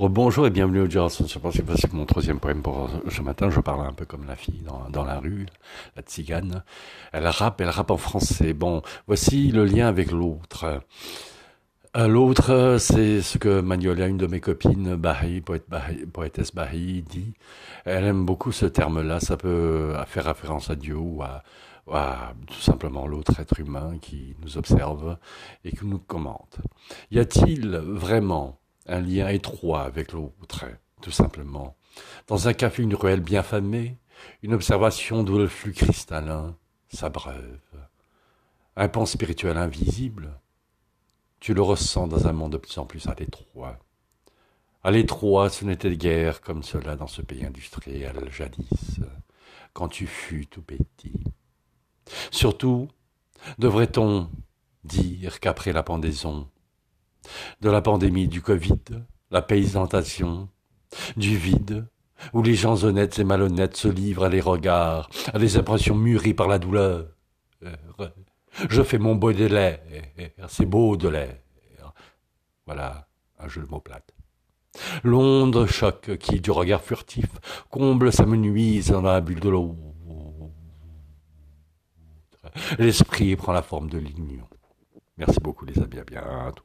Bonjour et bienvenue au Johnson. Je pense que c'est mon troisième poème pour ce matin. Je parle un peu comme la fille dans, la rue, la tzigane. Elle rappe, elle rappe en français. Bon, voici le lien avec l'autre. Euh, l'autre, c'est ce que Magnolia, une de mes copines, Bahi, poète poétesse Bahi, dit. Elle aime beaucoup ce terme-là. Ça peut faire référence à Dieu ou à, à tout simplement l'autre être humain qui nous observe et qui nous commente. Y a-t-il vraiment un lien étroit avec l'autre, tout simplement. Dans un café, une ruelle bien famée, une observation d'où le flux cristallin s'abreuve. Un pont spirituel invisible, tu le ressens dans un monde de plus en plus à l'étroit. À l'étroit, ce n'était guère comme cela dans ce pays industriel jadis, quand tu fus tout petit. Surtout, devrait-on dire qu'après la pendaison, de la pandémie du Covid, la paysantation, du vide, où les gens honnêtes et malhonnêtes se livrent à des regards, à des impressions mûries par la douleur. Je fais mon Baudelaire, c'est beau de l'air. Voilà un jeu de mots plate. L'onde choc qui, du regard furtif, comble sa menuise dans la bulle de l'eau. L'esprit prend la forme de l'union. Merci beaucoup les amis, à bientôt.